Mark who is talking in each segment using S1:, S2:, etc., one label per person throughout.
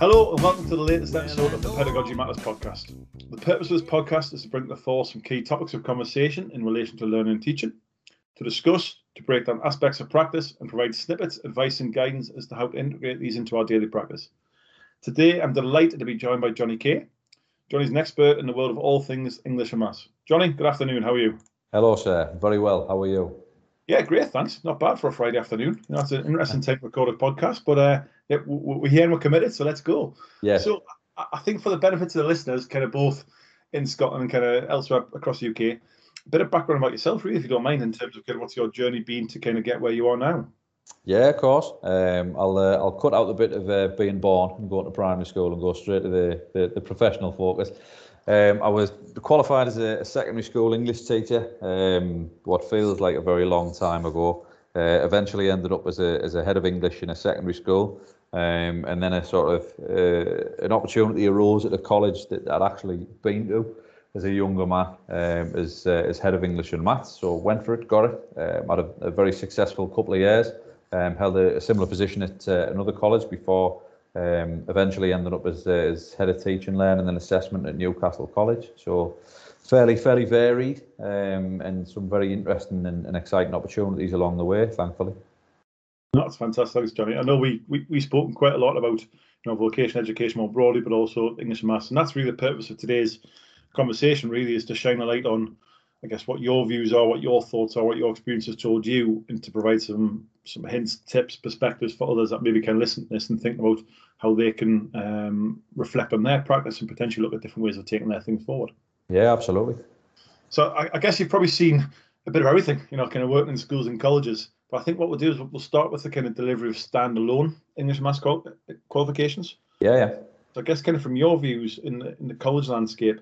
S1: Hello and welcome to the latest episode of the Pedagogy Matters podcast. The purpose of this podcast is to bring to the fore some key topics of conversation in relation to learning and teaching, to discuss, to break down aspects of practice, and provide snippets, advice, and guidance as to how to integrate these into our daily practice. Today, I'm delighted to be joined by Jonny Kay. Jonny's an expert in the world of all things English and maths. Jonny, good afternoon. How are you?
S2: Hello, sir. Very well. How are you?
S1: Yeah, great. Thanks. Not bad for a Friday afternoon. You know, it's an interesting time to record a podcast, but uh, yeah, we're here and we're committed, so let's go.
S2: Yeah.
S1: So I think for the benefit of the listeners, kind of both in Scotland and kind of elsewhere across the UK, a bit of background about yourself, really, if you don't mind, in terms of kind of what's your journey been to kind of get where you are now.
S2: Yeah, of course. Um, I'll uh, I'll cut out the bit of uh, being born and going to primary school and go straight to the the, the professional focus. Um, I was qualified as a, a secondary school English teacher, um, what feels like a very long time ago. Uh, eventually ended up as a, as a head of English in a secondary school. Um, and then a sort of uh, an opportunity arose at a college that I'd actually been to as a younger man um, as, uh, as head of English and Maths. So went for it, got it. Um, had a, a very successful couple of years. Um, held a, a similar position at uh, another college before um, eventually ended up as, uh, as head of teaching, learning and assessment at Newcastle College. So fairly, fairly varied um, and some very interesting and, and exciting opportunities along the way, thankfully.
S1: That's fantastic, thanks, Jonny. I know we we we spoken quite a lot about you know vocational education more broadly, but also English and maths, and that's really the purpose of today's conversation. Really, is to shine a light on, I guess, what your views are, what your thoughts are, what your experience has told you, and to provide some some hints, tips, perspectives for others that maybe can listen to this and think about how they can um, reflect on their practice and potentially look at different ways of taking their things forward.
S2: Yeah, absolutely.
S1: So I, I guess you've probably seen a bit of everything, you know, kind of working in schools and colleges. But I think what we'll do is we'll start with the kind of delivery of standalone English maths qualifications.
S2: Yeah, yeah.
S1: So I guess kind of from your views in the, in the college landscape,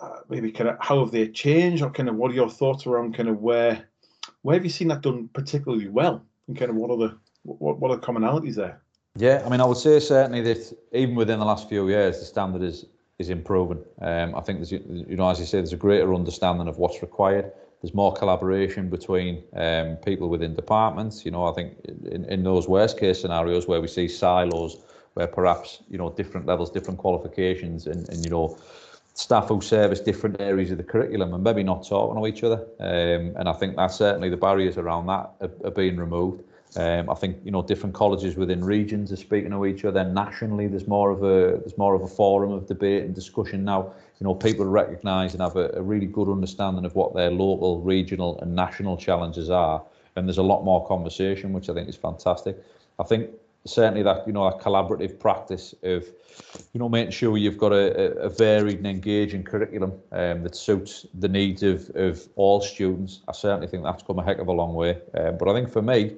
S1: uh, maybe kind of how have they changed, or kind of what are your thoughts around kind of where where have you seen that done particularly well, and kind of what are the what, what are the commonalities there?
S2: Yeah, I mean, I would say certainly that even within the last few years, the standard is is improving. Um, I think there's, you know, as you say, there's a greater understanding of what's required. There's more collaboration between um, people within departments. You know, I think in, in those worst case scenarios where we see silos, where perhaps you know different levels, different qualifications, and, and you know staff who service different areas of the curriculum and maybe not talking to each other. Um, and I think that certainly the barriers around that are, are being removed. Um, I think you know different colleges within regions are speaking to each other. Nationally, there's more of a there's more of a forum of debate and discussion now. You know, people recognise and have a, a really good understanding of what their local, regional, and national challenges are. And there's a lot more conversation, which I think is fantastic. I think certainly that you know a collaborative practice of you know making sure you've got a, a varied and engaging curriculum um, that suits the needs of, of all students. I certainly think that's come a heck of a long way. Um, but I think for me,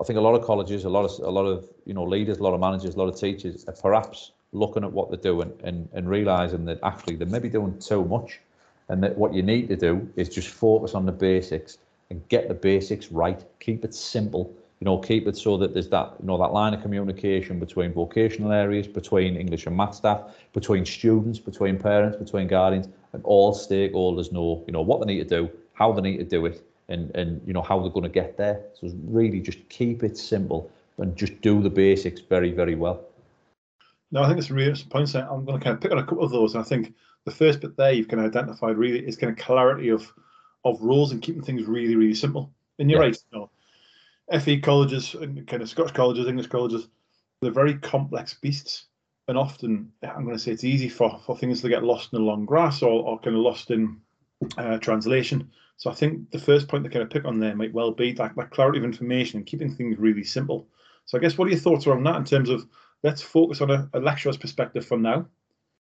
S2: I think a lot of colleges, a lot of a lot of you know leaders, a lot of managers, a lot of teachers are perhaps looking at what they're doing and, and realizing that actually they're maybe doing too much, and that what you need to do is just focus on the basics and get the basics right. Keep it simple. You know, keep it so that there's that you know that line of communication between vocational areas, between English and math staff, between students, between parents, between guardians, and all stakeholders know you know what they need to do, how they need to do it, and and you know how they're going to get there. So really just keep it simple and just do the basics very very well.
S1: No, I think it's a really point. I'm going to kind of pick on a couple of those. And I think the first bit there you've kind of identified really is kind of clarity of of rules and keeping things really really simple. And you're yeah. right. You know, FE colleges and kind of Scottish colleges, English colleges, they're very complex beasts. And often, I'm going to say it's easy for, for things to get lost in the long grass or, or kind of lost in uh, translation. So I think the first point to kind of pick on there might well be that, that clarity of information and keeping things really simple. So I guess what are your thoughts around that in terms of let's focus on a, a lecturer's perspective for now.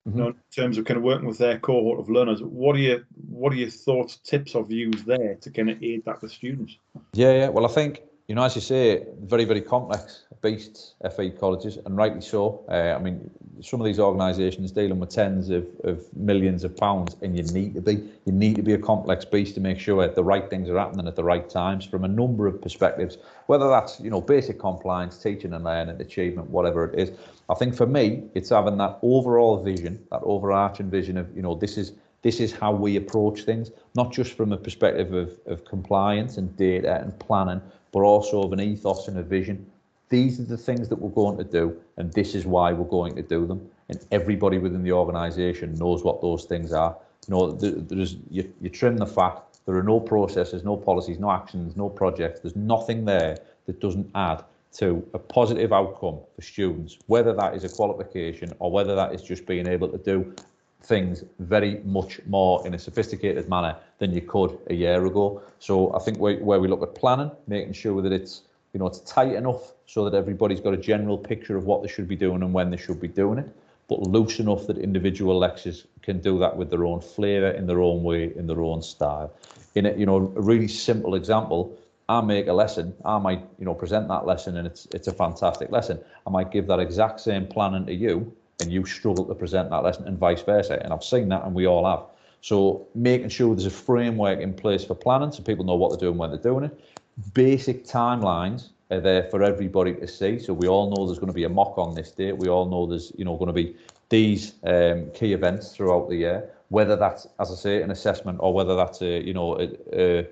S1: Mm-hmm. You know, in terms of kind of working with their cohort of learners, what are your what are your thoughts, tips, or views there to kind of aid that with students?
S2: Yeah, yeah. Well, I think you know, as you say, very, very complex beasts, FE colleges, and rightly so. Uh, I mean, some of these organisations dealing with tens of, of millions of pounds, and you need to be. You need to be a complex beast to make sure that the right things are happening at the right times from a number of perspectives, whether that's, you know, basic compliance, teaching and learning, achievement, whatever it is. I think for me, it's having that overall vision, that overarching vision of, you know, this is This is how we approach things, not just from a perspective of, of compliance and data and planning, but also of an ethos and a vision. These are the things that we're going to do, and this is why we're going to do them. And everybody within the organisation knows what those things are. You know, there's you, you trim the fat. There are no processes, no policies, no actions, no projects. There's nothing there that doesn't add to a positive outcome for students, whether that is a qualification or whether that is just being able to do things very much more in a sophisticated manner than you could a year ago. So I think where, where we look at planning, making sure that it's you know it's tight enough so that everybody's got a general picture of what they should be doing and when they should be doing it, but loose enough that individual lectures can do that with their own flavour, in their own way, in their own style. In a you know a really simple example, I make a lesson, I might, you know, present that lesson and it's it's a fantastic lesson. I might give that exact same planning to you and you struggle to present that lesson and vice versa. And I've seen that and we all have. So making sure there's a framework in place for planning so people know what they're doing when they're doing it. Basic timelines are there for everybody to see. So we all know there's going to be a mock on this date. We all know there's, you know, going to be these um, key events throughout the year, whether that's, as I say, an assessment or whether that's a, you know, a, a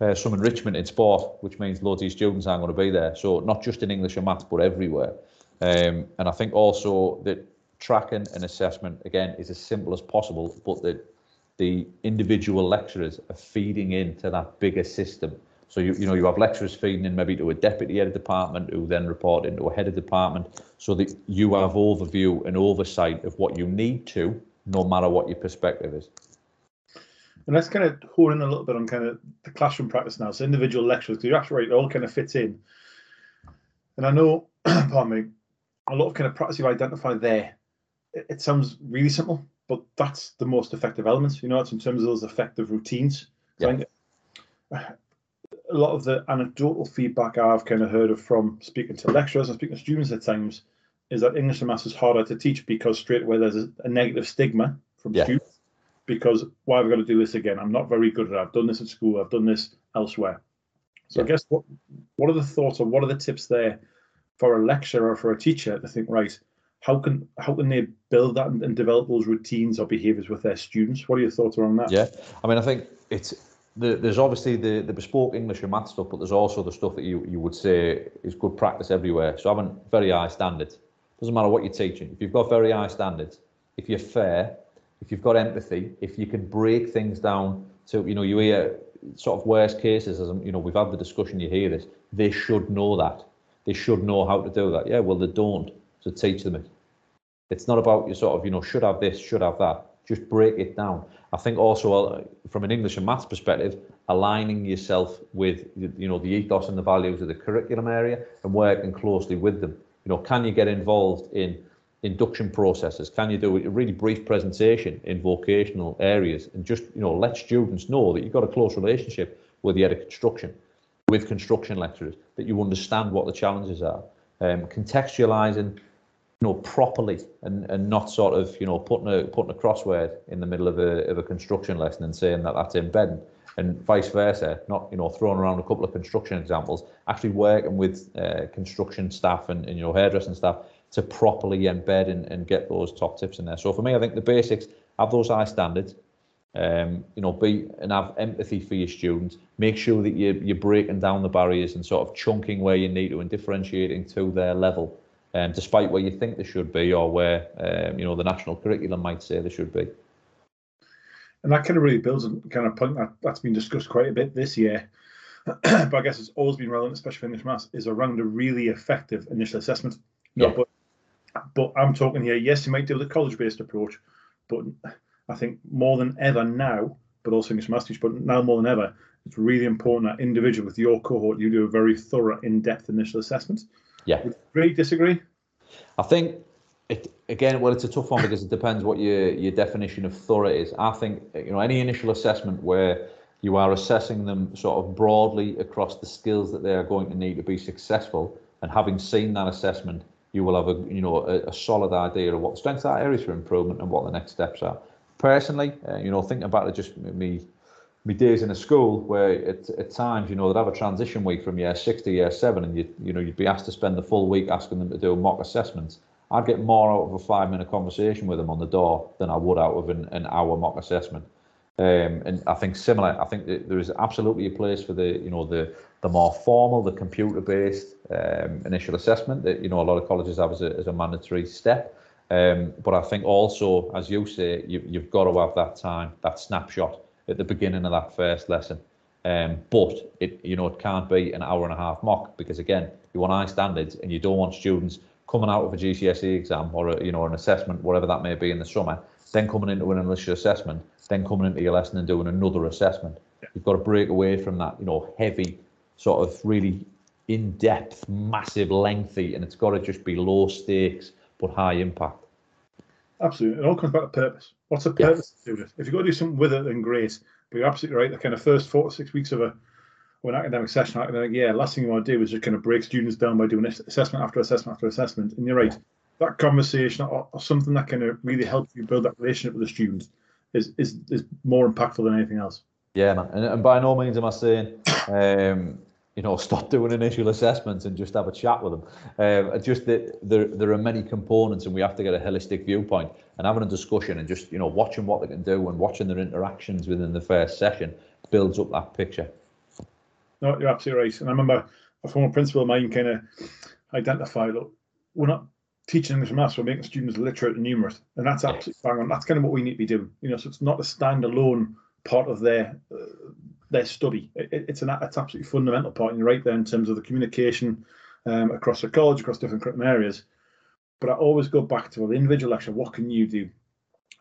S2: uh, some enrichment in sport, which means loads of students aren't going to be there. So not just in English and maths, but everywhere. Um, and I think also that tracking and assessment again is as simple as possible, but that the individual lecturers are feeding into that bigger system. So you you know you have lecturers feeding in maybe to a deputy head of department who then report into a head of department, so that you have overview and oversight of what you need to, no matter what your perspective is.
S1: And let's kind of hone in a little bit on kind of the classroom practice now. So individual lectures, because you're absolutely right, it all kind of fits in. And I know, pardon me, a lot of kind of practice you identify there, it, sounds really simple, but that's the most effective elements. You know, it's in terms of those effective routines. Yeah. Uh, a lot of the anecdotal feedback I've kind of heard of from speaking to lecturers and speaking to students at times is that English and maths is harder to teach because straight away there's a, a negative stigma from yeah. students because why have I got to do this again? I'm not very good at it. I've done this at school. I've done this elsewhere. So yeah. I guess what what are the thoughts or what are the tips there for a lecturer or for a teacher to think right? How can how can they build that and, and develop those routines or behaviours with their students? What are your thoughts around that?
S2: Yeah, I mean, I think it's the, there's obviously the, the bespoke English and math stuff, but there's also the stuff that you, you would say is good practice everywhere. So having very high standards doesn't matter what you're teaching. If you've got very high standards, if you're fair, if you've got empathy, if you can break things down to, you know, you hear sort of worst cases, as you know, we've had the discussion, you hear this, they should know that. They should know how to do that. Yeah, well, they don't. So teach them it. It's not about you sort of, you know, should have this, should have that. Just break it down. I think also uh, from an English and maths perspective, aligning yourself with, you know, the ethos and the values of the curriculum area and working closely with them. You know, can you get involved in induction processes? Can you do a really brief presentation in vocational areas and just you know let students know that you've got a close relationship with the head of construction, with construction lecturers, that you understand what the challenges are, um, contextualizing you know properly and, and not sort of you know putting a putting a crossword in the middle of a of a construction lesson and saying that that's embedding and vice versa not you know throwing around a couple of construction examples actually working with uh, construction staff and, and you know hairdressing staff to properly embed and, and get those top tips in there. So for me, I think the basics have those high standards. Um, you know, be and have empathy for your students. Make sure that you you're breaking down the barriers and sort of chunking where you need to and differentiating to their level, um, despite where you think they should be or where um, you know the national curriculum might say they should be.
S1: And that kind of really builds on kind of point that that's been discussed quite a bit this year. but I guess it's always been relevant, especially for English maths, is around a really effective initial assessment. Know, yeah. but but I'm talking here, yes, you might do the college based approach, but I think more than ever now, but also English Masters, but now more than ever, it's really important that individual with your cohort, you do a very thorough, in depth initial assessment.
S2: Yeah.
S1: Agree, disagree?
S2: I think it again, well, it's a tough one because it depends what your your definition of thorough is. I think you know any initial assessment where you are assessing them sort of broadly across the skills that they are going to need to be successful, and having seen that assessment, you will have a you know a, a solid idea of what strengths are, areas for improvement, and what the next steps are. Personally, uh, you know, thinking about it, just me me days in a school where at, at times you know they'd have a transition week from year six to year seven, and you you know you'd be asked to spend the full week asking them to do a mock assessments. I'd get more out of a five minute conversation with them on the door than I would out of an, an hour mock assessment. Um, and I think similar. I think there is absolutely a place for the you know the the more formal, the computer based um, initial assessment that you know a lot of colleges have as a, as a mandatory step. Um, but I think also, as you say, you, you've got to have that time, that snapshot at the beginning of that first lesson. Um, but it you know it can't be an hour and a half mock because again you want high standards and you don't want students coming out of a GCSE exam or a, you know an assessment, whatever that may be in the summer, then coming into an English assessment, then coming into your lesson and doing another assessment. You've got to break away from that, you know, heavy, sort of really in-depth, massive, lengthy, and it's got to just be low stakes but high impact.
S1: Absolutely, it all comes back to purpose. What's the purpose yeah. to do this? If you've got to do something with it, then great. But you're absolutely right. The kind of first four to six weeks of a or an academic session, academic year, last thing you want to do is just kind of break students down by doing assessment after assessment after assessment. And you're right, that conversation or, or something that kind of really helps you build that relationship with the student is is is more impactful than anything else.
S2: Yeah, man. And, and by no means am I saying, um, you know, stop doing initial assessments and just have a chat with them. Um, just that there there are many components, and we have to get a holistic viewpoint and having a discussion and just you know watching what they can do and watching their interactions within the first session builds up that picture.
S1: No, you're absolutely right. And I remember a former principal of mine kind of identified, look, we're not teaching English and maths, we're making students literate and numerous. And that's absolutely bang on. That's kind of what we need to be doing. You know, so it's not a standalone part of their uh, their study. It, it's an it's absolutely fundamental part. And you're right there in terms of the communication um, across the college, across different curriculum areas. But I always go back to well, the individual lecture. What can you do?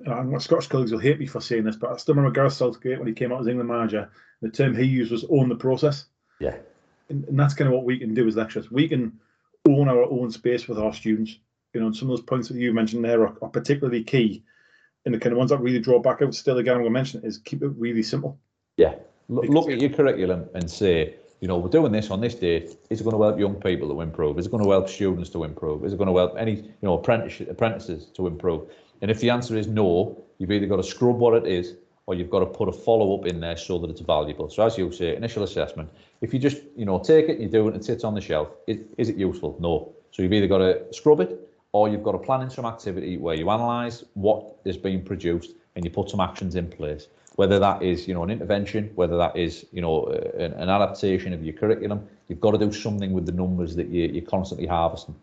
S1: And my Scottish colleagues will hate me for saying this, but I still remember Gareth Southgate when he came out as England manager. The term he used was "own the process."
S2: Yeah,
S1: and, and that's kind of what we can do as lecturers. We can own our own space with our students. You know, and some of those points that you mentioned there are, are particularly key. And the kind of ones that really draw back out. Still, again, I'm going to mention is keep it really simple.
S2: Yeah, look, look at your curriculum and say, you know, we're doing this on this date. Is it going to help young people to improve? Is it going to help students to improve? Is it going to help any, you know, apprentice, apprentices to improve? And if the answer is no, you've either got to scrub what it is or you've got to put a follow up in there so that it's valuable. So as you say, initial assessment. If you just, you know, take it, you do it, and it sits on the shelf. Is, is it useful? No. So you've either got to scrub it or you've got to plan in some activity where you analyse what is being produced and you put some actions in place whether that is you know an intervention, whether that is you know an, an, adaptation of your curriculum. You've got to do something with the numbers that you, you're constantly harvesting.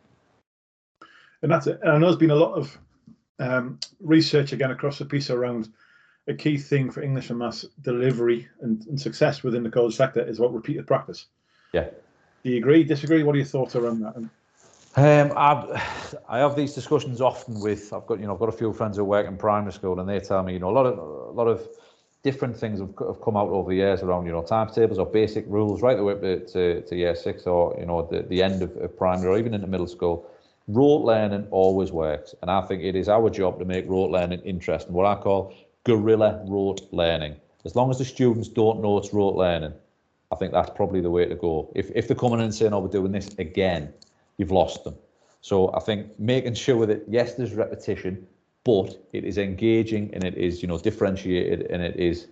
S1: And that's it. And I know there's been a lot of um, research again across the piece around a key thing for English and maths delivery and, and success within the college sector is what repeated practice.
S2: Yeah.
S1: Do you agree? Disagree? What are your thoughts around that?
S2: Um, I, I have these discussions often with I've got you know I've got a few friends who work in primary school and they tell me you know a lot of a lot of different things have, have come out over the years around, you know, timetables or basic rules right the way to, to, to year six or, you know, the, the end of, of primary or even into middle school. Rote learning always works. And I think it is our job to make rote learning interesting, what I call guerrilla rote learning. As long as the students don't know it's rote learning, I think that's probably the way to go. If, if they're coming in and saying, oh, we're doing this again, you've lost them. So I think making sure that, yes, there's repetition, but it is engaging and it is you know differentiated and it is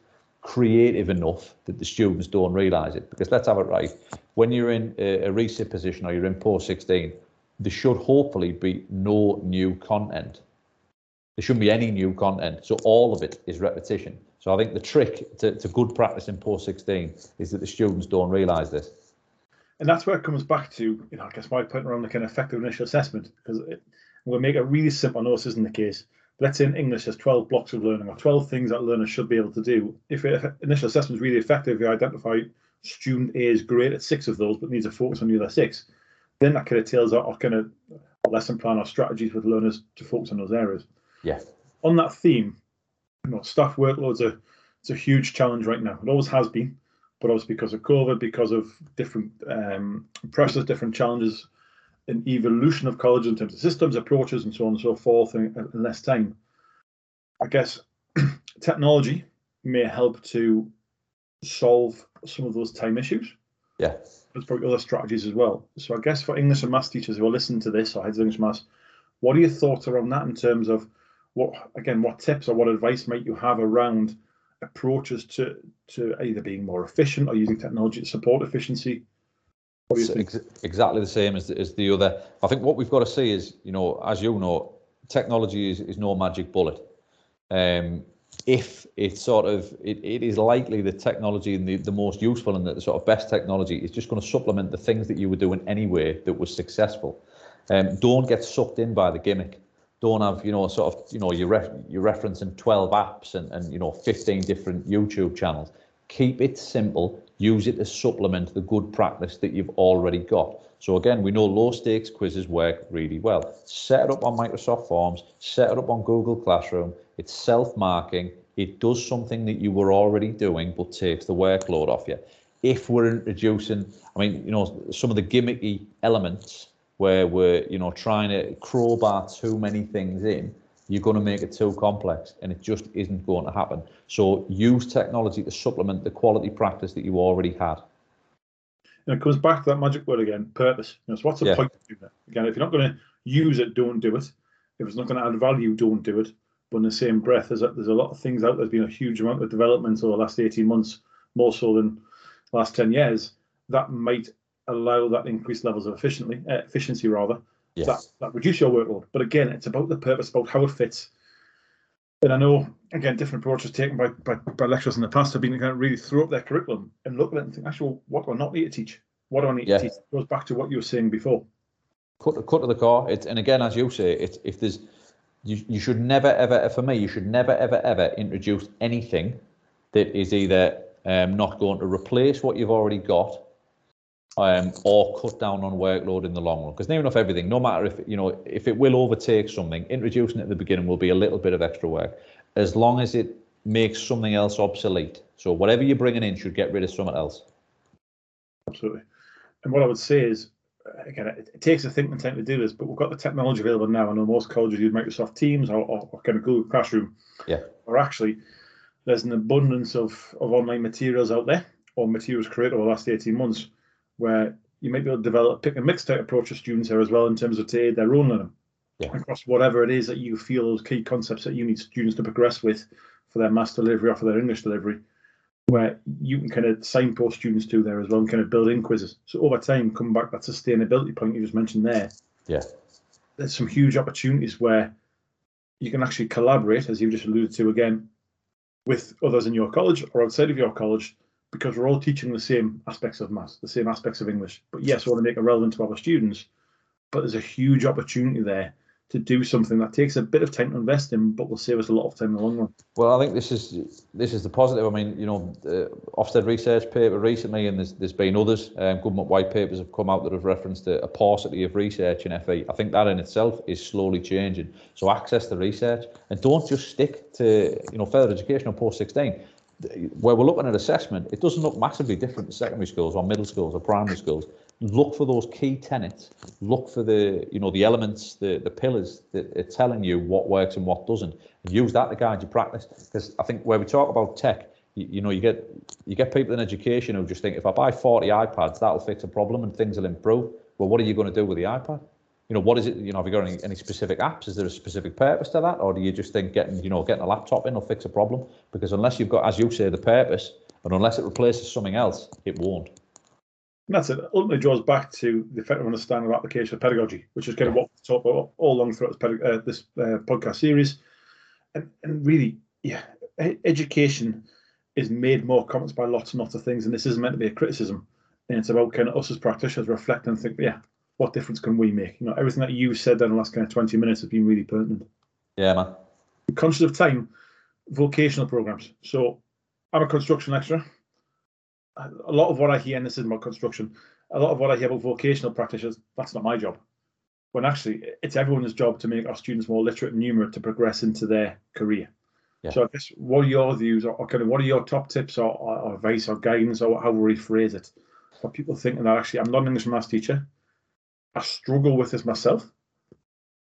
S2: creative enough that the students don't realise it. Because let's have it right, when you're in a, a position or you're in post 16, there should hopefully be no new content. There shouldn't be any new content. So all of it is repetition. So I think the trick to, to good practice in post 16 is that the students don't realise this.
S1: And that's where it comes back to, you know, I guess my point around the kind of effective initial assessment, because it, we'll make it really simple. I know this isn't the case, let's say in English there's 12 blocks of learning or 12 things that learners should be able to do. If initial assessment is really effective, you identify student A is great at six of those, but needs a focus on the other six, then that kind of tells our, kind of lesson plan or strategies with learners to focus on those areas.
S2: Yeah.
S1: On that theme, you know, staff workloads are it's a huge challenge right now. It always has been, but obviously because of COVID, because of different um, pressures, different challenges an evolution of college in terms of systems, approaches, and so on and so forth in, in less time. I guess technology may help to solve some of those time issues.
S2: Yeah.
S1: There's probably other strategies as well. So I guess for English and maths teachers who are listening to this or heads of English and maths, what are your thoughts around that in terms of what again, what tips or what advice might you have around approaches to to either being more efficient or using technology to support efficiency What do you
S2: It's ex- exactly the same as, as the other. I think what we've got to see is, you know, as you know, technology is, is no magic bullet. Um, if it's sort of, it, it is likely that technology and the, the most useful and the sort of best technology is just going to supplement the things that you were doing anyway that was successful. Um, don't get sucked in by the gimmick. Don't have, you know, sort of, you know, you're, ref, you're referencing 12 apps and, and, you know, 15 different YouTube channels. Keep it simple. Use it to supplement the good practice that you've already got. So again, we know low stakes quizzes work really well. Set it up on Microsoft Forms, set it up on Google Classroom. It's self-marking. It does something that you were already doing, but takes the workload off you. If we're introducing, I mean, you know, some of the gimmicky elements where we're, you know, trying to crowbar too many things in, you're going to make it too complex and it just isn't going to happen. So use technology to supplement the quality practice that you already had.
S1: And it comes back to that magic word again, purpose. You know, so what's the
S2: Yeah.
S1: point of doing that? Again, if you're not going to use it, don't do it. If it's not going to add value, don't do it. But in the same breath, there's a, there's a lot of things out. There's been a huge amount of development over the last 18 months, more so than the last 10 years, that might allow that increased levels of efficiency, uh, efficiency rather
S2: Yes.
S1: that, that reduce your workload. But again, it's about the purpose, about how it fits. And I know, again, different approaches taken by, by, by lecturers in the past have been kind of really throw up their curriculum and look at it and think, actually, well, what do I not need to teach? What do I need
S2: Yeah.
S1: to teach? It goes back to what you were saying before.
S2: cut cut to the core. It's and again, as you say, it's if there's you, you should never ever for me you should never ever ever introduce anything that is either um, not going to replace what you've already got um, or cut down on workload in the long run. Because near enough everything, no matter if you know if it will overtake something, introducing it at the beginning will be a little bit of extra work, as long as it makes something else obsolete. So whatever you're bringing in should get rid of something else.
S1: Absolutely. And what I would say is, again, it, it takes a thinking time to do this, but we've got the technology available now. I know most colleges use Microsoft Teams or, or, or kind of Google Classroom.
S2: Yeah.
S1: Or actually, there's an abundance of, of online materials out there or materials created over the last 18 months where you might be able to develop, pick a mixed type approach to students here as well in terms of to aid their own learning.
S2: Yeah.
S1: Across whatever it is that you feel those key concepts that you need students to progress with for their math delivery or for their English delivery where you can kind of signpost students to there as well and kind of build in quizzes. So over time, come back that sustainability point you just mentioned there.
S2: Yeah.
S1: There's some huge opportunities where you can actually collaborate, as you've just alluded to again, with others in your college or outside of your college, because we're all teaching the same aspects of maths, the same aspects of English. But yes, we want to make it relevant to our students, but there's a huge opportunity there to do something that takes a bit of time to invest in, but will save us a lot of time in the long run.
S2: Well, I think this is this is the positive. I mean, you know, uh, Ofsted research paper recently, and there's there's been others. Um, government white papers have come out that have referenced a, a paucity of research in FE. I think that in itself is slowly changing. So access the research, and don't just stick to you know further education or post sixteen. Where we're looking at assessment, it doesn't look massively different to secondary schools or middle schools or primary schools. Look for those key tenets. Look for the you know the elements, the the pillars that are telling you what works and what doesn't. And use that to guide your practice. Because I think where we talk about tech, you, you know, you get you get people in education who just think if I buy 40 iPads, that'll fix a problem and things will improve. Well, what are you going to do with the iPad? You know, what is it? You know, have you got any, any specific apps? Is there a specific purpose to that, or do you just think getting you know getting a laptop in will fix a problem? Because unless you've got, as you say, the purpose, and unless it replaces something else, it won't.
S1: And that's it. Ultimately draws back to the effective understanding of application of pedagogy, which is kind of what we talk about all along throughout this, uh, this uh, podcast series. And, and really, yeah, education is made more complex by lots and lots of things, and this isn't meant to be a criticism. And it's about kind of us as practitioners reflect and think, yeah, what difference can we make? You know, everything that you've said in the last kind of 20 minutes has been really pertinent.
S2: Yeah, man.
S1: Conscious of time, vocational programs. So I'm a construction lecturer. A lot of what I hear, and this is about construction, a lot of what I hear about vocational practitioners, that's not my job. When actually, it's everyone's job to make our students more literate and numerate to progress into their career.
S2: Yeah.
S1: So I guess what are your views, or, or kind of what are your top tips, or, or, or advice, or guidance, or how we rephrase it, for people thinking that actually I'm not an English maths teacher, I struggle with this myself.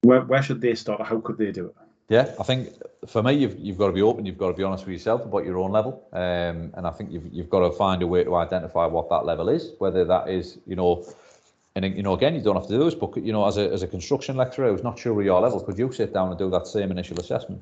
S1: Where where should they start, how could they do it?
S2: Yeah, I think for me, you've you've got to be open. You've got to be honest with yourself about your own level, um, and I think you've you've got to find a way to identify what that level is. Whether that is, you know, and you know, again, you don't have to do this, but you know, as a as a construction lecturer who's not sure of your level, could you sit down and do that same initial assessment?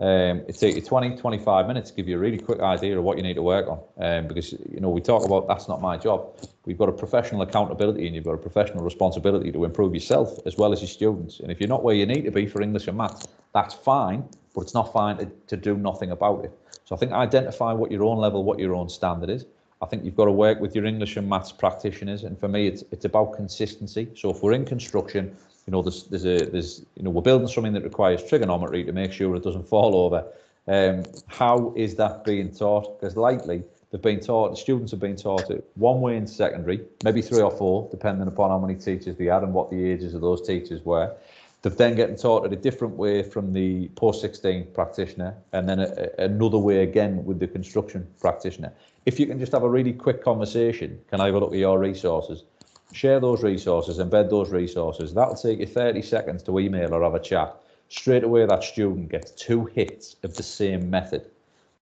S2: Um, it takes you 20, 25 minutes to give you a really quick idea of what you need to work on. Um, because, you know, we talk about that's not my job. We've got a professional accountability and you've got a professional responsibility to improve yourself as well as your students. And if you're not where you need to be for English and maths, that's fine, but it's not fine to, to do nothing about it. So I think identify what your own level, what your own standard is. I think you've got to work with your English and maths practitioners. And for me, it's, it's about consistency. So if we're in construction, you know, there's, there's a, there's, you know, we're building something that requires trigonometry to make sure it doesn't fall over. Um, how is that being taught? Because likely they've been taught, the students have been taught it one way in secondary, maybe three or four, depending upon how many teachers they had and what the ages of those teachers were. They've then getting taught it a different way from the post 16 practitioner, and then a, a, another way again with the construction practitioner. If you can just have a really quick conversation, can I have a look at your resources? Share those resources, embed those resources. That'll take you 30 seconds to email or have a chat. Straight away, that student gets two hits of the same method.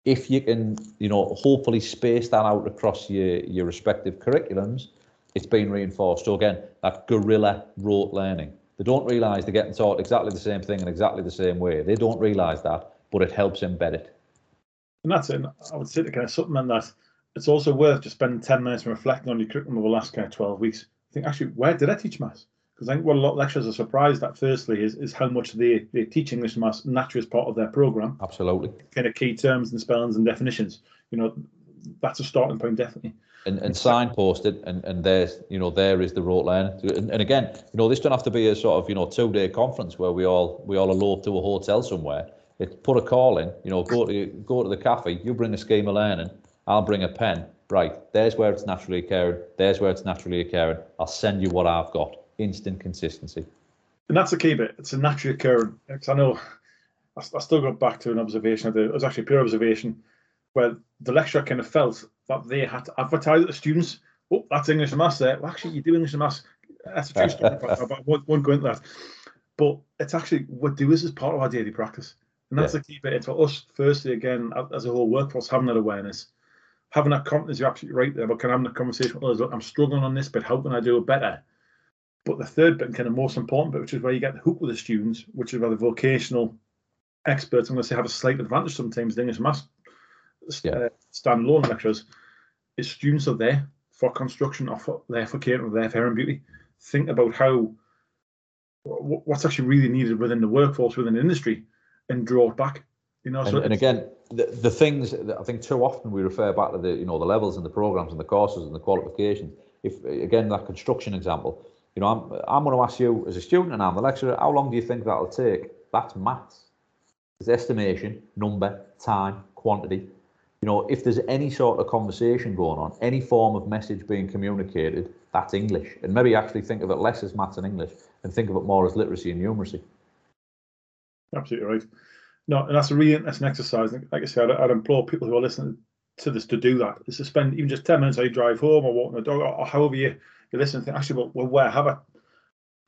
S2: If you can, you know, hopefully space that out across your, your respective curriculums, it's been reinforced. So again, that guerrilla rote learning. They don't realise they're getting taught exactly the same thing in exactly the same way. They don't realise that, but it helps embed it.
S1: And that's it. I would say to kind of supplement that it's also worth just spending 10 minutes reflecting on your curriculum over the last kind of 12 weeks. I think actually, where did I teach maths? Because I think what a lot of lecturers are surprised at, firstly, is, is how much they, they teach English maths naturally as part of their program.
S2: Absolutely.
S1: Kind of key terms and spellings and definitions. You know, that's a starting point, definitely.
S2: And, and signposted, and, and there's, you know, there is the rote learning. And, and again, you know, this don't have to be a sort of, you know, two day conference where we all we all elope to a hotel somewhere. It's put a call in, you know, go to go to the cafe, you bring a scheme of learning, I'll bring a pen. Right, there's where it's naturally occurring. There's where it's naturally occurring. I'll send you what I've got. Instant consistency.
S1: And that's the key bit. It's a naturally occurring. Because I know I, I, still got back to an observation. It was actually a pure observation where the lecturer kind of felt that they had to advertise the students. Oh, that's English and maths there. Well, actually, you do English and maths. That's a true story. but I won't, go into that. But it's actually what do this as part of our daily practice. And that's yeah. the key bit. It's for us, firstly, again, as a whole workforce, having that awareness having that confidence, you're absolutely right there, but can I have a conversation with others? Look, I'm struggling on this, but how can I do it better? But the third bit, and kind of most important bit, which is where you get the hook with the students, which is where the vocational experts, I'm going to say, have a slight advantage sometimes in English maths yeah. uh, standalone lecturers, is students are there for construction or for, there for catering, there for hair and beauty. Think about how what's actually really needed within the workforce, within the industry, and draw it back. You know,
S2: and,
S1: so
S2: and again, the, the things that I think too often we refer back to the you know the levels and the programs and the courses and the qualifications. If again that construction example, you know, I'm I'm going to ask you as a student and I'm the lecturer, how long do you think that'll take? That's maths. It's estimation, number, time, quantity. You know, if there's any sort of conversation going on, any form of message being communicated, that's English. And maybe actually think of it less as maths and English and think of it more as literacy and numeracy.
S1: Absolutely right. No, and that's a really interesting exercise. Like I said, I'd, I'd implore people who are listening to this to do that. Is to spend even just ten minutes as you drive home or walking the dog or, or however you you listen. Think actually, well, well, where have I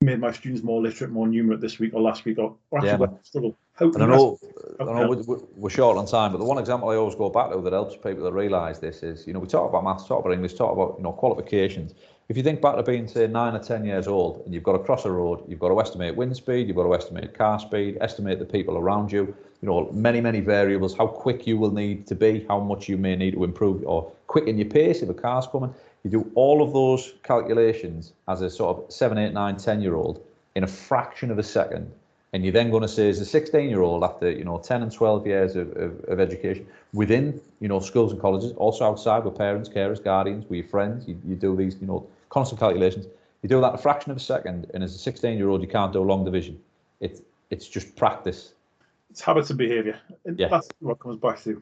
S1: made my students more literate, more numerate this week or last week, or, or actually yeah, struggle?
S2: How, I know, I know we're, we're short on time, but the one example I always go back to that helps people to realise this is, you know, we talk about maths, talk about English, talk about you know qualifications. If you think back to being say nine or ten years old, and you've got to cross a road, you've got to estimate wind speed, you've got to estimate car speed, estimate the people around you, you know, many, many variables, how quick you will need to be, how much you may need to improve or quicken your pace if a car's coming. You do all of those calculations as a sort of seven, eight, nine, 10 year old in a fraction of a second. And you're then going to say, as a 16 year old, after, you know, 10 and 12 years of, of, of, education within, you know, schools and colleges, also outside with parents, carers, guardians, with your friends, you, you do these, you know, constant calculations. You do that a fraction of a second. And as a 16 year old, you can't do a long division. It's, it's just practice
S1: it's habits and behaviour. Yeah. That's what comes back to.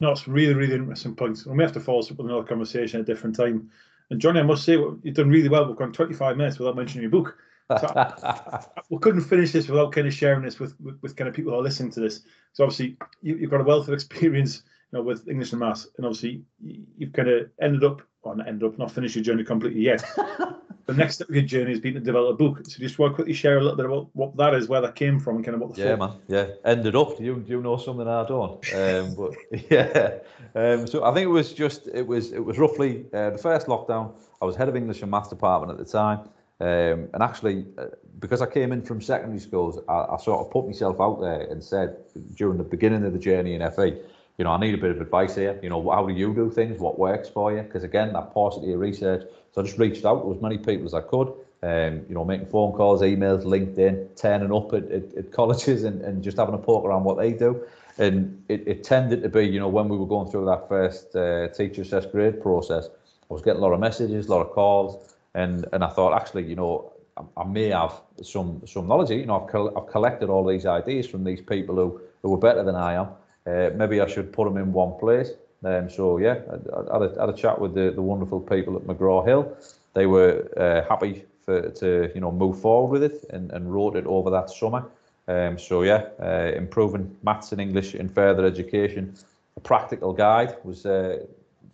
S1: No, it's really, really interesting points. And we have to follow up with another conversation at a different time. And Jonny, I must say, you've done really well. We've gone 25 minutes without mentioning your book. So I, we couldn't finish this without kind of sharing this with, with, with kind of people who are listening to this. So obviously, you, have got a wealth of experience, you know, with English and maths, and obviously, you've kind of ended up, or not ended up, not finished your journey completely yet. the next step of your journey has been to develop a book. So just want to quickly share a little bit about what that is, where that came from, and kind of what
S2: the yeah, man, yeah, ended up. You you know something I don't, um, but yeah. Um, so I think it was just it was it was roughly uh, the first lockdown. I was head of English and Maths department at the time. Um, and actually, uh, because I came in from secondary schools, I, I, sort of put myself out there and said during the beginning of the journey in FE, you know, I need a bit of advice here. You know, how do you do things? What works for you? Because again, that paucity of research. So I just reached out to as many people as I could. Um, you know, making phone calls, emails, LinkedIn, turning up at, at, at colleges and, and just having a poke around what they do. And it, it tended to be, you know, when we were going through that first uh, teacher assessed grade process, I was getting a lot of messages, a lot of calls, and and I thought actually, you know, I, I may have some some knowledge. You know, I've, col- I've collected all these ideas from these people who who were better than I am. Uh, maybe I should put them in one place. Um, so yeah, I, I, had, a, had a chat with the, the wonderful people at McGraw Hill. They were uh, happy for to you know move forward with it and, and wrote it over that summer. Um, so yeah, uh, improving maths and English in further education. A practical guide was uh,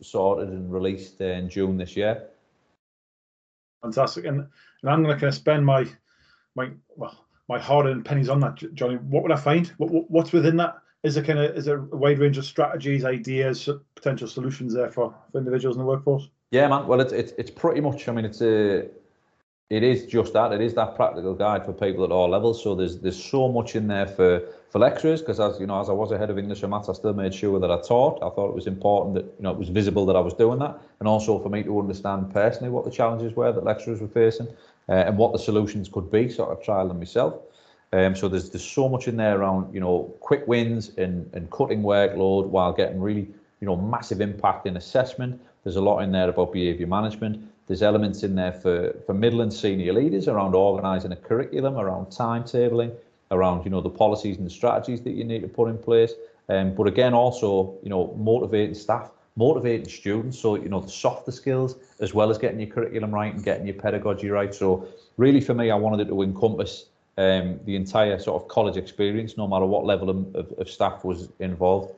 S2: sorted and released in June this year.
S1: Fantastic, and and I'm going to kind of spend my my well my hard-earned pennies on that, Jonny. What would I find? What, what what's within that? Is there kind of is a wide range of strategies, ideas, potential solutions there for, for individuals in the workforce?
S2: Yeah, man. Well, it's it's it's pretty much. I mean, it's a it is just that. It is that practical guide for people at all levels. So there's there's so much in there for for lecturers because as you know, as I was a head of English and maths, I still made sure that I taught. I thought it was important that you know it was visible that I was doing that, and also for me to understand personally what the challenges were that lecturers were facing uh, and what the solutions could be. Sort of trial them myself. Um, so there's there's so much in there around you know quick wins and and cutting workload while getting really you know massive impact in assessment. There's a lot in there about behaviour management. There's elements in there for, for middle and senior leaders around organising a curriculum, around timetabling, around you know the policies and the strategies that you need to put in place. Um, but again, also you know motivating staff, motivating students. So you know the softer skills as well as getting your curriculum right and getting your pedagogy right. So really, for me, I wanted it to encompass um, the entire sort of college experience, no matter what level of, of, of staff was involved.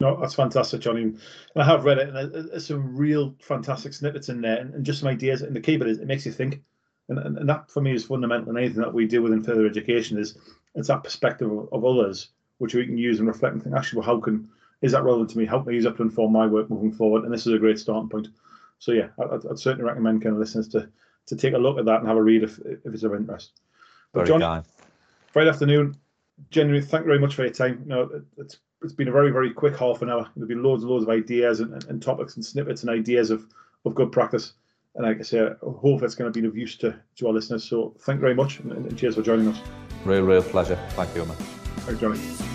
S1: No, that's fantastic, Jonny. I have read it, and there's some real fantastic snippets in there, and, just some ideas. And the key bit is it makes you think, and, and, and that for me is fundamental in anything that we do within further education. Is it's that perspective of, of others which we can use and reflect and think, actually, well, how can is that relevant to me? How can use that to inform my work moving forward? And this is a great starting point. So yeah, I'd, I'd certainly recommend kind of listeners to to take a look at that and have a read if if it's of interest.
S2: Very John, kind.
S1: Friday afternoon, genuinely, thank you very much for your time. You know, it's it's been a very very quick half an hour. There'll be loads and loads of ideas and, and, topics and snippets and ideas of of good practice. And like I say, I hope it's going to be of use to, to our listeners. So thank you very much and, and cheers for joining us.
S2: Real, real pleasure. Thank you, man.
S1: Thanks, Jonny.